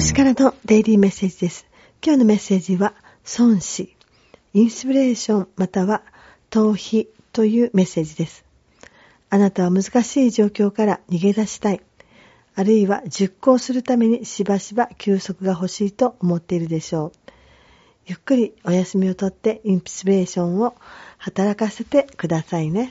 星からのデイリーメッセージです。今日のメッセージは、孫子、インスピレーションまたは逃避というメッセージです。あなたは難しい状況から逃げ出したい。あるいは熟考するためにしばしば休息が欲しいと思っているでしょう。ゆっくりお休みをとってインスピレーションを働かせてくださいね。